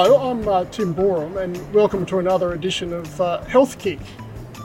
Hello, I'm uh, Tim Boreham, and welcome to another edition of uh, Health Kick.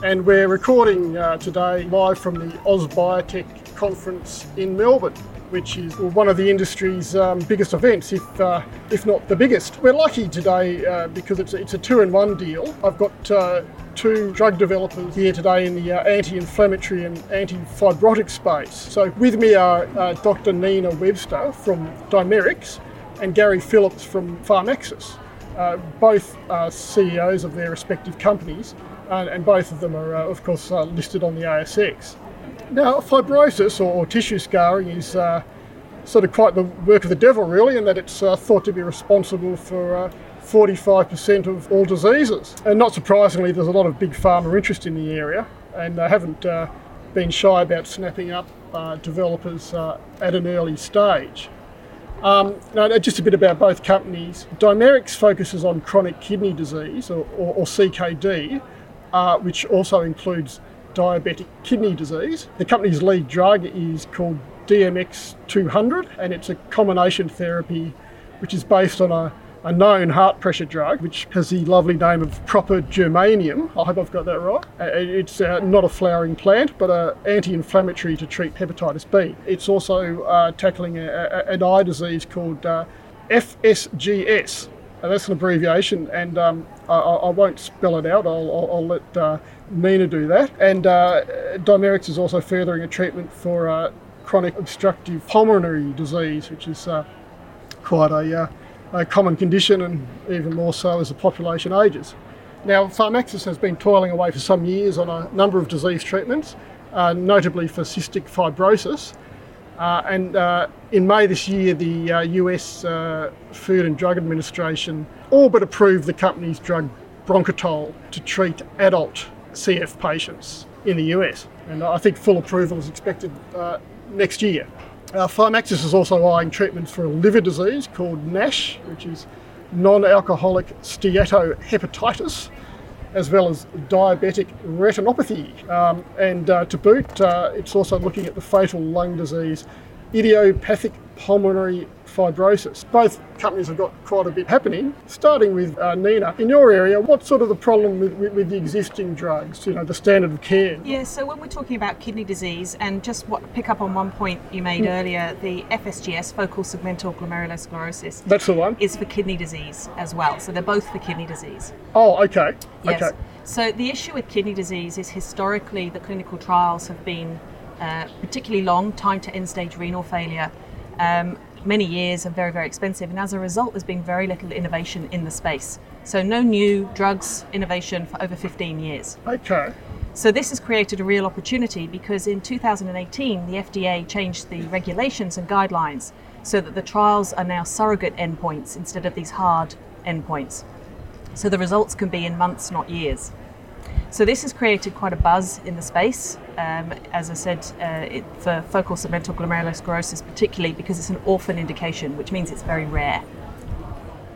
And we're recording uh, today live from the AusBiotech conference in Melbourne, which is one of the industry's um, biggest events, if uh, if not the biggest. We're lucky today uh, because it's it's a two-in-one deal. I've got uh, two drug developers here today in the uh, anti-inflammatory and anti-fibrotic space. So with me are uh, Dr. Nina Webster from Dimerix and Gary Phillips from Pharmaxis. Uh, both are CEOs of their respective companies, and, and both of them are, uh, of course, uh, listed on the ASX. Now, fibrosis or, or tissue scarring is uh, sort of quite the work of the devil, really, in that it's uh, thought to be responsible for 45% uh, of all diseases. And not surprisingly, there's a lot of big pharma interest in the area, and they haven't been shy about snapping up developers at an early stage. Um, just a bit about both companies. Dimerix focuses on chronic kidney disease, or, or, or CKD, uh, which also includes diabetic kidney disease. The company's lead drug is called DMX 200, and it's a combination therapy which is based on a a known heart pressure drug, which has the lovely name of propagermanium. I hope I've got that right. Uh, it's uh, not a flowering plant, but an anti-inflammatory to treat hepatitis B. It's also uh, tackling a, a, an eye disease called uh, FSGS. And that's an abbreviation, and um, I, I, won't spell it out. I'll, I'll, I'll let uh, Nina do that. And uh, Dimerix is also furthering a treatment for chronic obstructive pulmonary disease, which is quite a a common condition and even more so as the population ages. Now, Pharmaxis has been toiling away for some years on a number of disease treatments, uh, notably for cystic fibrosis. Uh, and uh, in May this year, the US uh, uh, Food and Drug Administration all but approved the company's drug Bronchitol to treat adult CF patients in the US. And I think full approval is expected uh, next year. Uh, Pharmaxis is also eyeing treatments for a liver disease called NASH, which is non-alcoholic steatohepatitis, as well as diabetic retinopathy. Um, and uh, to boot, uh, it's also looking at the fatal lung disease, idiopathic pulmonary fibrosis. Both companies have got quite a bit happening. Starting with uh, Nina, in your area, what's sort of the problem with, with, with, the existing drugs, you know, the standard of care? Yeah, so when we're talking about kidney disease, and just what pick up on one point you made mm. earlier, the FSGS, focal segmental glomerulosclerosis, that's the one, is for kidney disease as well. So they're both for kidney disease. Oh, okay. Yes. Okay. So the issue with kidney disease is historically the clinical trials have been uh, particularly long, time to end stage renal failure. Um, many years and very, very expensive. And as a result, there's been very little innovation in the space. So, no new drugs innovation for over 15 years. Okay. So, this has created a real opportunity because in 2018, the FDA changed the regulations and guidelines so that the trials are now surrogate endpoints instead of these hard endpoints. So, the results can be in months, not years. So this has created quite a buzz in the space. Um, as I said, uh, it, for focal segmental glomerulosclerosis, particularly because it's an orphan indication, which means it's very rare.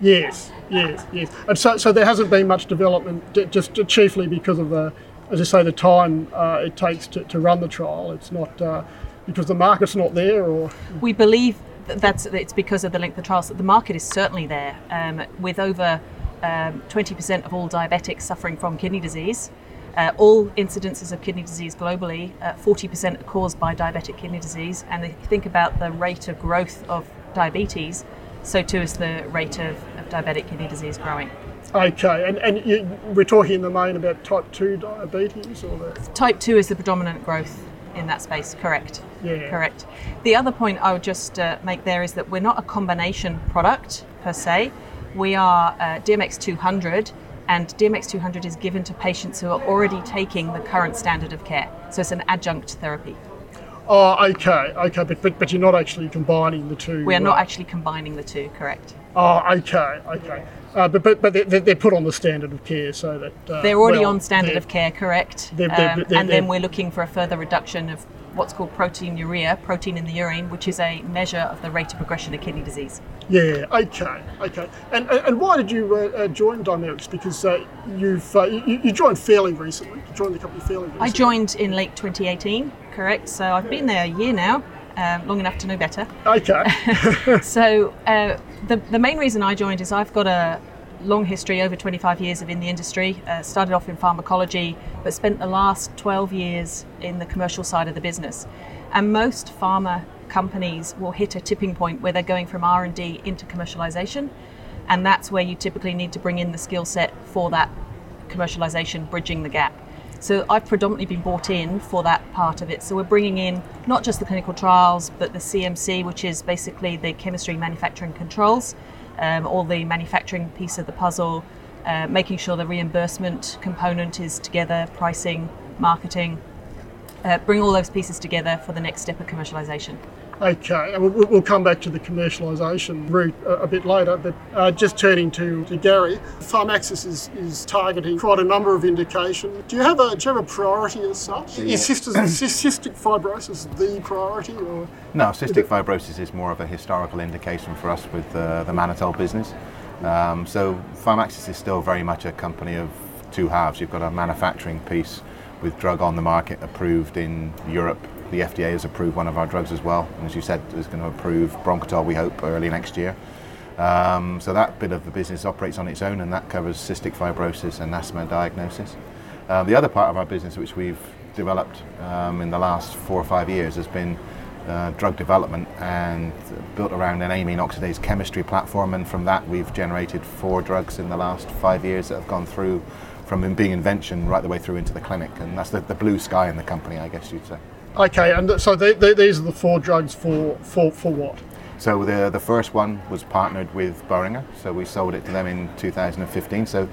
Yes, yes, yes. And so, so there hasn't been much development, just chiefly because of the, as I say, the time uh, it takes to, to run the trial. It's not uh, because the market's not there, or we believe that that's it's because of the length of trials. That the market is certainly there, um, with over um, 20% of all diabetics suffering from kidney disease. Uh, all incidences of kidney disease globally, uh, 40% are caused by diabetic kidney disease. And if you think about the rate of growth of diabetes, so too is the rate of, of diabetic kidney disease growing. Okay, and, and you, we're talking in the main about type 2 diabetes? or the... Type 2 is the predominant growth in that space, correct. Yeah. Correct. The other point I would just uh, make there is that we're not a combination product per se. We are uh, DMX 200 and DMX200 is given to patients who are already taking the current standard of care. So it's an adjunct therapy. Oh, okay, okay, but, but but you're not actually combining the two. We are not actually combining the two, correct? Oh, okay, okay. Uh, but but but they're, they're put on the standard of care so that uh, They're already well, on standard of care, correct? they're- they're- Um, they're- and then we're looking for a further reduction of what's called proteinuria, protein in the urine, which is a measure of the rate of progression of kidney disease. Yeah, okay, okay. And and, why did you uh, uh, join Dimerix? Because uh, you've uh, you, you joined fairly recently. You joined the company fairly recently. I joined in late 2018, correct? So I've been there a year now, um, long enough to know better. Okay. So uh, the the main reason I joined is I've got a long history, over 25 years of in the industry. Uh, started off in pharmacology, but spent the last 12 years in the commercial side of the business. And most pharma companies will hit a tipping point where they're going from R&D into commercialization, and that's where you typically need to bring in the skill set for that commercialization, bridging the gap. So I've predominantly been brought in for that part of it. So we're bringing in not just the clinical trials, but the CMC, which is basically the chemistry manufacturing controls, um, all the manufacturing piece of the puzzle, uh, making sure the reimbursement component is together, pricing, marketing, uh, bring all those pieces together for the next step of commercialization. Okay, we'll, come back to the commercialisation route a, bit later, but uh, just turning to, to Gary, Pharmaxis is, is targeting quite a number of indications. Do you have a, do you have a priority as such? Is cystic, cystic fibrosis the priority? Or? No, cystic fibrosis is more of a historical indication for us with uh, the mannitol business. Um, so Pharmaxis is still very much a company of two halves. You've got a manufacturing piece with drug on the market approved in Europe. The FDA has approved one of our drugs as well, and as you said, is going to approve Bronchitol. We hope early next year. Um, so that bit of the business operates on its own, and that covers cystic fibrosis and asthma diagnosis. Um, the other part of our business, which we've developed um, in the last four or five years, has been uh, drug development and built around an amine oxidase chemistry platform. And from that, we've generated four drugs in the last five years that have gone through from being invention right the way through into the clinic. And that's the, the blue sky in the company, I guess you'd say. Okay, and so they, they, these are the four drugs for, for, for what? So the the first one was partnered with Boehringer, so we sold it to them in 2015. So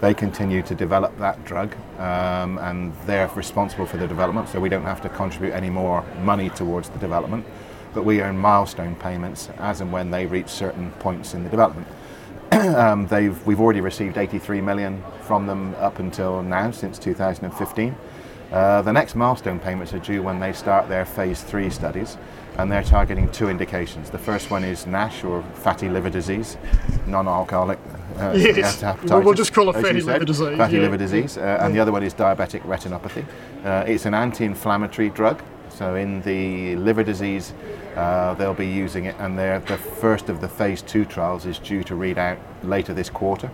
they continue to develop that drug, um, and they're responsible for the development. So we don't have to contribute any more money towards the development, but we earn milestone payments as and when they reach certain points in the development. um, they've we've already received 83 million from them up until now since 2015. Uh, the next milestone payments are due when they start their phase three studies, and they're targeting two indications. The first one is NASH or fatty liver disease, non-alcoholic. Uh, Yes. We'll- we'll just call it fatty liver disease, Fatty yeah. liver disease, uh, and the other one is diabetic retinopathy. Uh, it's an anti-inflammatory drug, so in the liver disease, uh, they'll be using it, and the first of the phase two trials is due to read out later this quarter.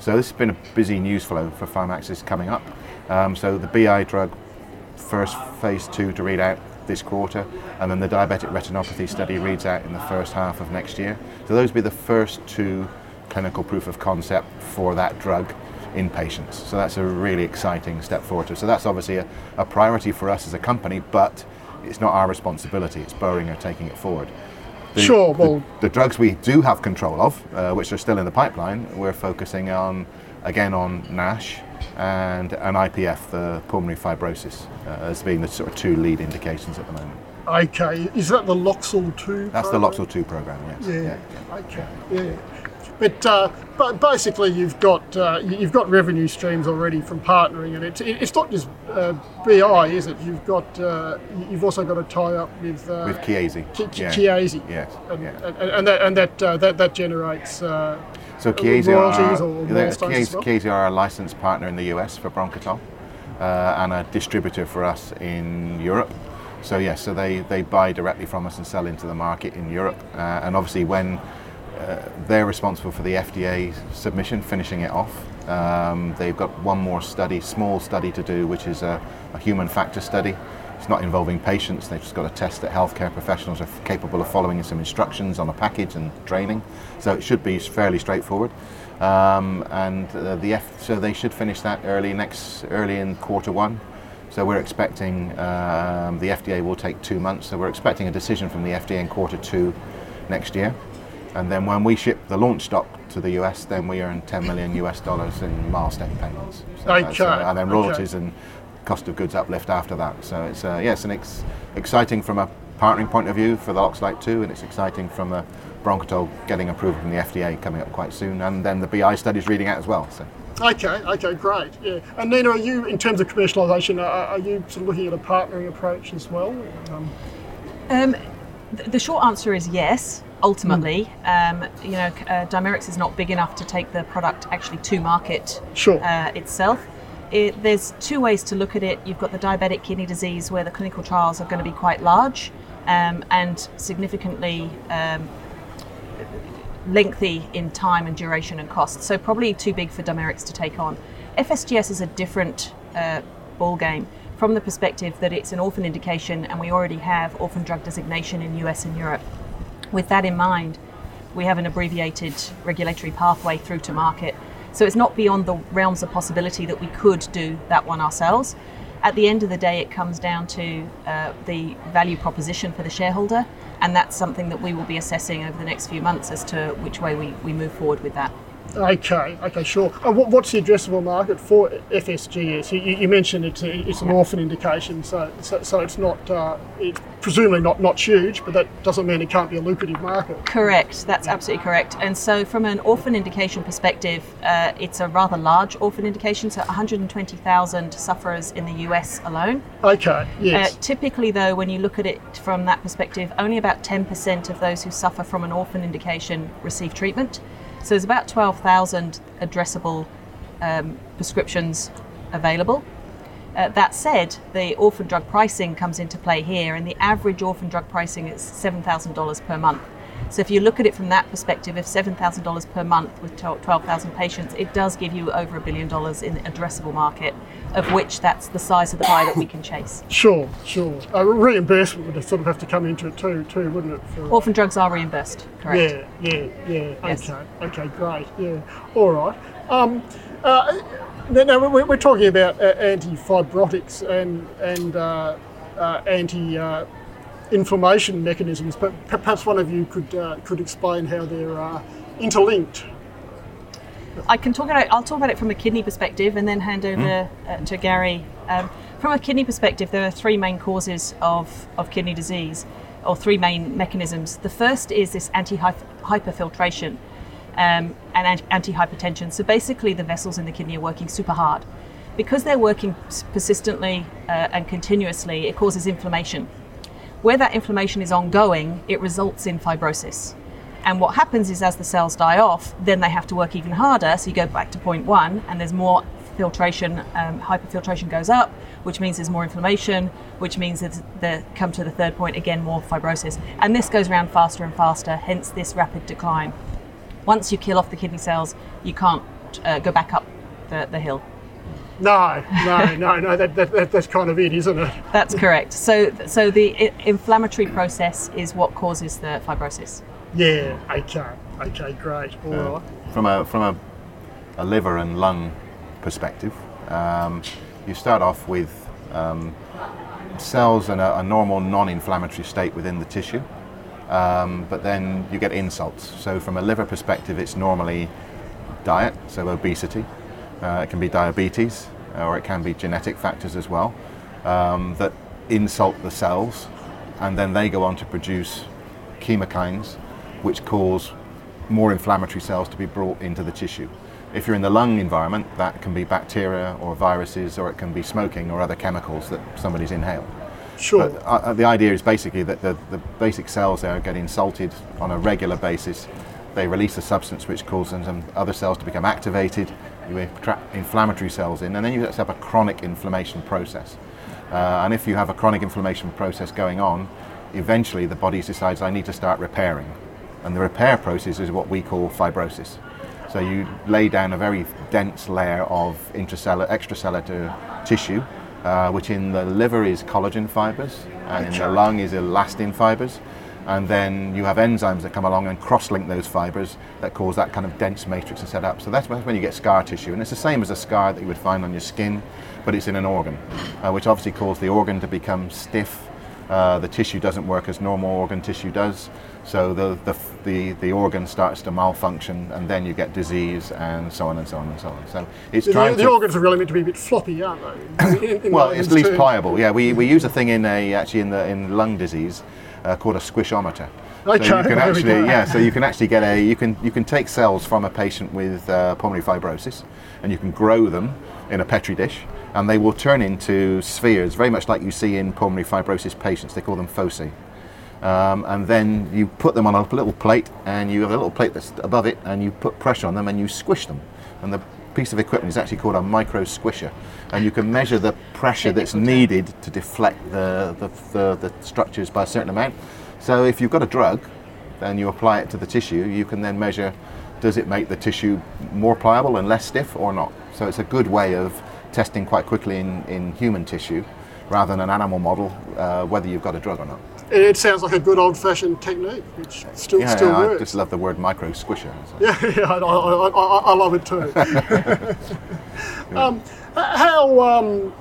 So this has been a busy news flow for Pharmaxis coming up. Um, so the BI drug, first phase two to read out this quarter, and then the diabetic retinopathy study reads out in the first half of next year. So those will be the first two clinical proof of concept for that drug in patients. So that's a really exciting step forward. So that's obviously a, a priority for us as a company, but it's not our responsibility. It's Boehringer taking it forward. The, Sure, the- well- the, drugs we do have control of, uh, which are still in the pipeline, we're focusing on again on NASH and an IPF, the pulmonary fibrosis, uh, as being the sort of two lead indications at the moment. Okay, is that the LOXL2? That's the program? LOXL2 program, yes. Yeah. Okay. Yeah. But uh, but basically, you've got uh, you- you've got revenue streams already from partnering, and it's it's not just uh, BI, is it? You've got uh, you've also got a tie up with uh, With Chiesi. Yeah. Chiesi. Yes. And, yeah. and, and that and that uh, that, that generates uh, So Chiesi are, or they're- milestones Chiesi, are a licensed partner in the US for Bronchitol uh, and a distributor for us in Europe. So yes, so they, they buy directly from us and sell into the market in Europe. Uh, and obviously when uh, they're responsible for the FDA submission, finishing it off. Um, they've got one more study, small study to do, which is a, a human factor study. It's not involving patients. They've just got to test that healthcare professionals are f- capable of following some instructions on a package and training. So it should be fairly straightforward. Um, and uh, the F, so they should finish that early next, early in quarter one. So we're expecting um, the FDA will take two months. So we're expecting a decision from the FDA in quarter two next year. And then when we ship the launch stock to the US, then we earn 10 million US dollars in milestone payments. So uh, and then royalties and cost of goods uplift after that. So it's uh, yes, and it's exciting from a partnering point of view for the LOXL2, and it's exciting from the Bronchitol getting approval from the FDA coming up quite soon, and then the BI studies reading out as well. So. Okay, okay, great. Yeah, and Nina, are you in terms of commercialisation? Are, are, you sort of looking at a partnering approach as well? Um, um, the short answer is yes. Ultimately, mm. um, you know, uh, Dimerix is not big enough to take the product actually to market sure. uh, itself. It, there's two ways to look at it. You've got the diabetic kidney disease, where the clinical trials are going to be quite large um, and significantly um, lengthy in time and duration and cost. So probably too big for Dimerix to take on. FSGS is a different uh, ball game from the perspective that it's an orphan indication and we already have orphan drug designation in US and Europe. With that in mind, we have an abbreviated regulatory pathway through to market. So it's not beyond the realms of possibility that we could do that one ourselves. At the end of the day, it comes down to uh, the value proposition for the shareholder, and that's something that we will be assessing over the next few months as to which way we, we move forward with that. Okay, okay, sure. Uh, what's the addressable market for FSGS? You, you mentioned it's, a, it's an orphan indication, so, so, so it's not uh, it's presumably not, not huge, but that doesn't mean it can't be a lucrative market. Correct, that's absolutely correct. And so, from an orphan indication perspective, uh, it's a rather large orphan indication, so 120,000 sufferers in the US alone. Okay, yes. Uh, typically, though, when you look at it from that perspective, only about 10% of those who suffer from an orphan indication receive treatment. So there's about 12,000 addressable um, prescriptions available. Uh, that said, the orphan drug pricing comes into play here, and the average orphan drug pricing is $7,000 per month. So if you look at it from that perspective, if $7,000 per month with 12,000 patients, it does give you over a billion dollars in the addressable market, of which that's the size of the pie that we can chase. Sure, sure. Uh, reimbursement would sort of have to come into it too, too, wouldn't it? For, Orphan drugs are reimbursed, correct? Yeah, yeah, yeah. Yes. Okay, okay, great. Yeah, all right. Um, uh, now, we're, talking about uh, anti-fibrotics and and uh, uh, anti uh, inflammation mechanisms, but perhaps one of you could uh, could explain how they're uh, interlinked. I can talk about. I'll talk about it from a kidney perspective, and then hand over mm. uh, to Gary. Um, from a kidney perspective, there are three main causes of, of kidney disease, or three main mechanisms. The first is this anti-hyperfiltration um, and anti-hypertension. So basically, the vessels in the kidney are working super hard. Because they're working persistently uh, and continuously, it causes inflammation where that inflammation is ongoing, it results in fibrosis. And what happens is as the cells die off, then they have to work even harder. So you go back to point one, and there's more filtration, um, hyperfiltration goes up, which means there's more inflammation, which means that they come to the third point again, more fibrosis. And this goes around faster and faster, hence this rapid decline. Once you kill off the kidney cells, you can't uh, go back up the, the hill. No, no, no, no. That, that, that, that's kind of it, isn't it? That's correct. So, so the inflammatory process is what causes the fibrosis. Yeah. Okay. Okay. Great. All uh, right. From a from a, a liver and lung perspective, um, you start off with um, cells in a, a normal non-inflammatory state within the tissue, um, but then you get insults. So, from a liver perspective, it's normally diet, so obesity. Uh, it can be diabetes, or it can be genetic factors as well, um, that insult the cells, and then they go on to produce chemokines, which cause more inflammatory cells to be brought into the tissue. If you're in the lung environment, that can be bacteria or viruses, or it can be smoking or other chemicals that somebody's inhaled. Sure. But uh, the idea is basically that the, the basic cells there get insulted on a regular basis. They release a substance which causes some other cells to become activated, you trap inflammatory cells in, and then you set up a chronic inflammation process. Uh, and if you have a chronic inflammation process going on, eventually the body decides I need to start repairing. And the repair process is what we call fibrosis. So you lay down a very dense layer of intracellular, extracellular tissue, uh, which in the liver is collagen fibers, and in the lung is elastin fibers and then you have enzymes that come along and cross-link those fibers that cause that kind of dense matrix to set up. So that's when you get scar tissue, and it's the same as a scar that you would find on your skin, but it's in an organ, uh, which obviously causes the organ to become stiff, uh, the tissue doesn't work as normal organ tissue does. So the, the, the, the organ starts to malfunction, and then you get disease, and so on and so on and so on. So it's The, trying the to organs are really meant to be a bit floppy, aren't they? In- in well, it's least pliable. Yeah, we, we use a thing in a actually in the in lung disease uh, called a squishometer. Okay, so you can actually yeah, so you can actually get a you can you can take cells from a patient with uh, pulmonary fibrosis, and you can grow them in a petri dish, and they will turn into spheres, very much like you see in pulmonary fibrosis patients. They call them foci. Um, and then you put them on a little plate, and you have a little plate that's above it, and you put pressure on them, and you squish them. And the piece of equipment is actually called a micro squisher, and you can measure the pressure that's needed to deflect the, the, the, the structures by a certain amount. So if you've got a drug, and you apply it to the tissue, you can then measure does it make the tissue more pliable and less stiff or not. So it's a good way of testing quite quickly in, in human tissue rather than an animal model uh, whether you've got a drug or not. It sounds like a good old-fashioned technique, which still Yeah, still yeah, I works. just love the word micro squisher. So- Yeah, yeah, I, I, I, I love it too. um, how um,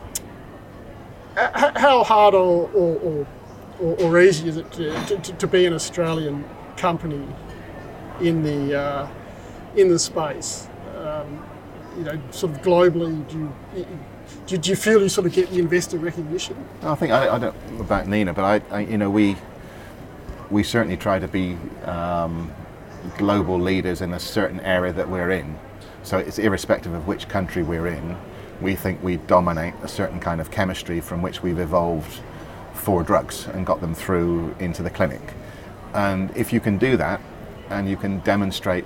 how hard or or, or, or, or easy is it to, to, to be an Australian company in the uh, in the space? Um, you know, sort of globally, do you, do you feel you sort of get the investor recognition? I think I, I don't about Nina, but I, I, you know, we we certainly try to be um, global leaders in a certain area that we're in. So it's irrespective of which country we're in. We think we dominate a certain kind of chemistry from which we've evolved for drugs and got them through into the clinic. And if you can do that, and you can demonstrate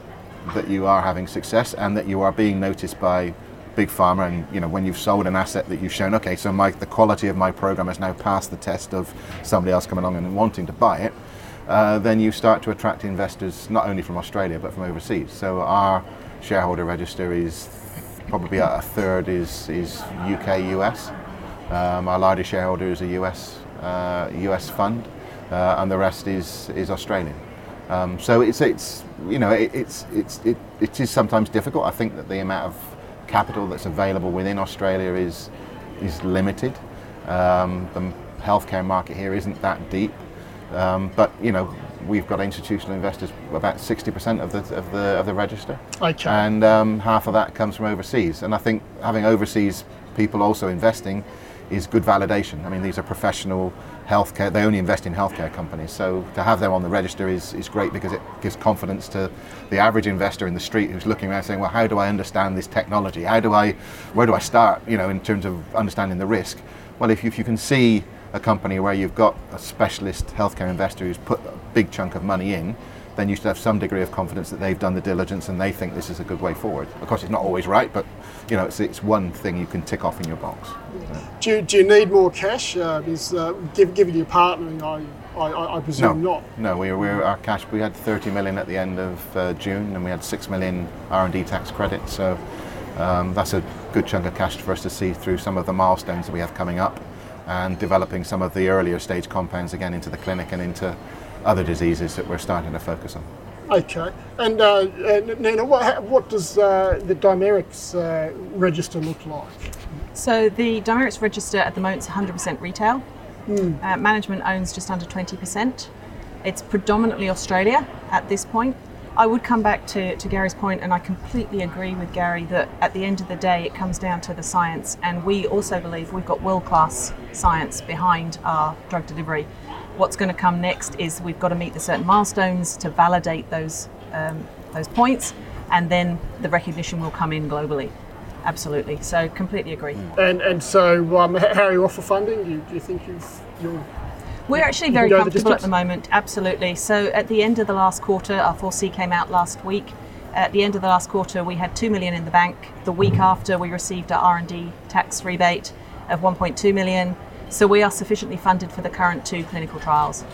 that you are having success and that you are being noticed by big pharma and you know when you've sold an asset that you've shown okay so my the quality of my program has now passed the test of somebody else coming along and wanting to buy it uh, then you start to attract investors not only from Australia but from overseas. So our shareholder register is probably a third is is UK US um, our largest shareholder is a US uh, US fund uh, and the rest is is Australian. Um, so it's it's you know it, it's it's it, it is sometimes difficult. I think that the amount of capital that's available within Australia is is limited. Um, the healthcare market here isn't that deep, um, but you know we've got institutional investors about 60% of the of the of the register, Okay. and um, half of that comes from overseas. And I think having overseas people also investing is good validation. I mean, these are professional healthcare. They only invest in healthcare companies, so to have them on the register is, is great because it gives confidence to the average investor in the street who's looking around saying, "Well, how do I understand this technology? How do I, where do I start? You know, in terms of understanding the risk." Well, if you, if you can see a company where you've got a specialist healthcare investor who's put a big chunk of money in, then you should have some degree of confidence that they've done the diligence and they think this is a good way forward. Of course, it's not always right, but you know, it's, it's one thing you can tick off in your box. Do you, do you need more cash? Uh, is uh, given, given your partnering, I, I, I No, presume not. no, we we're our cash. We had 30 million at the end of uh, June, and we had six million R&D tax credit. So um, that's a good chunk of cash for us to see through some of the milestones that we have coming up, and developing some of the earlier stage compounds again into the clinic and into other diseases that we're starting to focus on. Okay. And uh, uh, Nina, what, what does uh, the Dimerix uh, register look like? So the Dimerix register at the moment is 100% retail. Uh, management owns just under 20%. It's predominantly Australia at this point. I would come back to, to Gary's point, and I completely agree with Gary that at the end of the day, it comes down to the science. And we also believe we've got world class science behind our drug delivery. What's going to come next is we've got to meet the certain milestones to validate those, um, those points, and then the recognition will come in globally. Absolutely. So, completely agree. And and so, um, how are you off for funding? Do you, do you think you've you're We're actually very the comfortable at the moment, absolutely. So at the end of the last quarter, our 4C came out last week. At the end of the last quarter, we had 2 million in the bank. The week after, we received our R&D tax rebate of 1.2 million. So we are sufficiently funded for the current two clinical trials.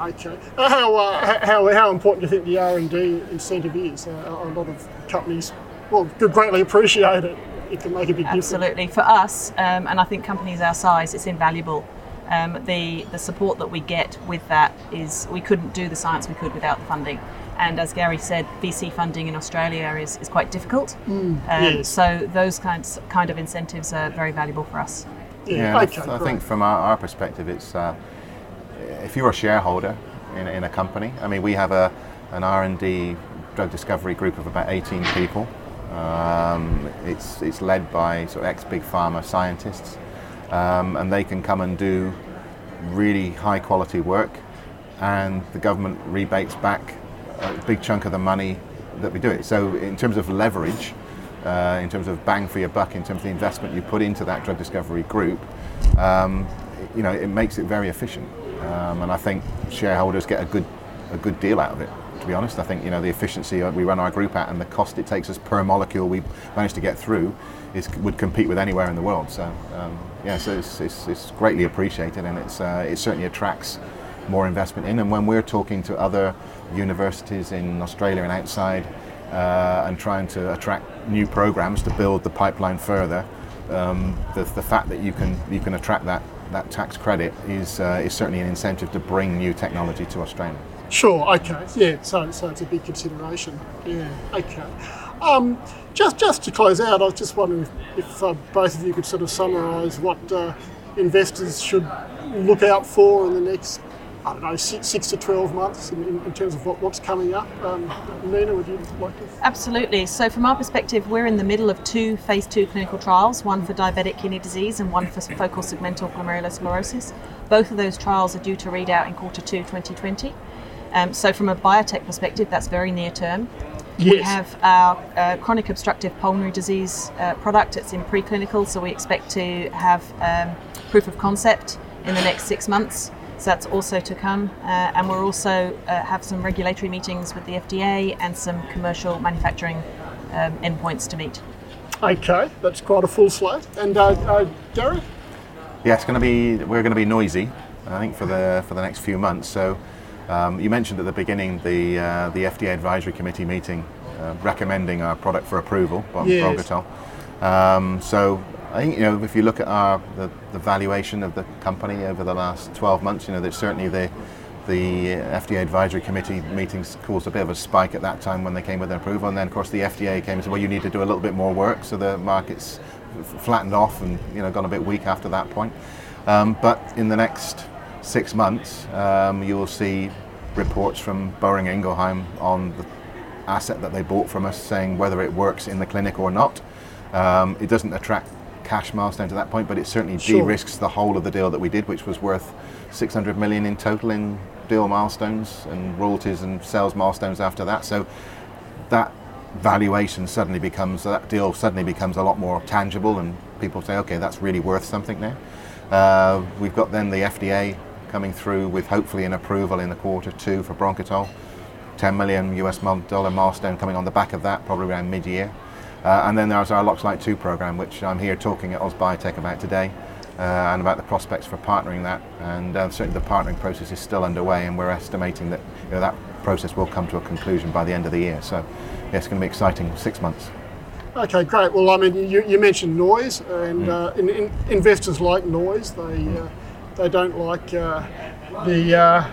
okay? Uh, How, uh, how how important do you think the R and D incentive is? Uh, a lot of companies, well, could greatly appreciate it. It can make a big difference. Absolutely. For us, um, and I think companies our size, it's invaluable. Um, the, the support that we get with that is we couldn't do the science we could without the funding. And as Gary said, VC funding in Australia is, is quite difficult. um, yes. So those kinds kind of incentives are very valuable for us. Yeah. Yeah, I th- I, think from our, our perspective, it's uh, if you're a shareholder in, in a company, I mean, we have a an R&D drug discovery group of about 18 people. Um, it's it's led by sort of ex big pharma scientists, um, and they can come and do really high quality work, and the government rebates back a big chunk of the money that we do it. So in terms of leverage, uh, in terms of bang for your buck, in terms of the investment you put into that drug discovery group, um, you know, it makes it very efficient. Um, and I think shareholders get a good a good deal out of it. To be honest, I think you know the efficiency we run our group at and the cost it takes us per molecule we manage to get through is would compete with anywhere in the world. So um, yeah, so it's, it's, it's, greatly appreciated and it's uh, it certainly attracts more investment in. And when we're talking to other universities in Australia and outside uh, and trying to attract new programs to build the pipeline further, um, the, the fact that you can you can attract that that tax credit is uh, is certainly an incentive to bring new technology to Australia. Sure. Okay. Yeah. So so it's a big consideration. Yeah. Okay. Um, just just to close out, I was just wondering if, if uh, both of you could sort of summarise what uh, investors should look out for in the next I don't know, six, six to 12 months in, in, terms of what, what's coming up. Um, Nina, would you like to? Absolutely. So, from our perspective, we're in the middle of two phase two clinical trials one for diabetic kidney disease and one for focal segmental glomerulosclerosis. Both of those trials are due to read out in quarter two 2020. Um, so, from a biotech perspective, that's very near term. Yes. We have our uh, chronic obstructive pulmonary disease uh, product. It's in preclinical, so we expect to have um, proof of concept in the next six months. So that's also to come. Uh, and we'll also uh, have some regulatory meetings with the FDA and some commercial manufacturing um, endpoints to meet. Okay, that's quite a full slate. And uh, uh Gary? Yeah, it's going to be. We're going to be noisy, I think, for the for the next few months. So, um, you mentioned at the beginning the uh, the FDA advisory committee meeting uh, recommending our product for approval, yes. Um, so I think you know if you look at our the, the, valuation of the company over the last 12 months, you know that certainly the the FDA advisory committee meetings caused a bit of a spike at that time when they came with their approval, and then of course the FDA came and said, well, you need to do a little bit more work, so the markets flattened off and you know gone a bit weak after that point. Um, but in the next six months, um, you will see reports from Boehringer Ingelheim on the asset that they bought from us, saying whether it works in the clinic or not. Um, it doesn't attract cash milestone to that point, but it certainly sure. de-risks the whole of the deal that we did, which was worth 600 million in total in deal milestones and royalties and sales milestones after that. So that valuation suddenly becomes that deal suddenly becomes a lot more tangible, and people say, okay, that's really worth something now. Uh, we've got then the FDA coming through with hopefully an approval in the quarter two for Bronchitol. 10 million US dollar milestone coming on the back of that, probably around mid-year. Uh, and then there's our LOXL2 program, which I'm here talking at AusBiotech about today, uh, and about the prospects for partnering that. And uh, certainly the partnering process is still underway, and we're estimating that you know, that process will come to a conclusion by the end of the year. So, yeah, it's going to be exciting six months. Okay, great. Well, I mean, you, you mentioned noise, and mm. uh, in, in investors like noise. They uh, they don't like uh, the uh,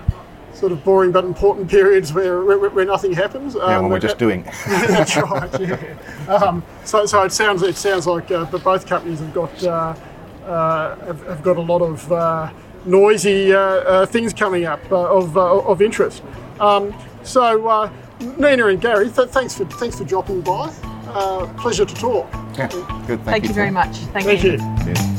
sort of boring but important periods where, where, where nothing happens. Um, yeah, when we're just doing. that's right. Yeah. Um, so, so it sounds it sounds like uh, both companies have got uh, uh, have, have, got a lot of uh, noisy uh, uh, things coming up of of interest. Um, so, Nina and Gary, th- thanks for thanks for dropping by. pleasure to talk. Yeah, good. Thank, Thank you, you very much. Thank, Thank you. you.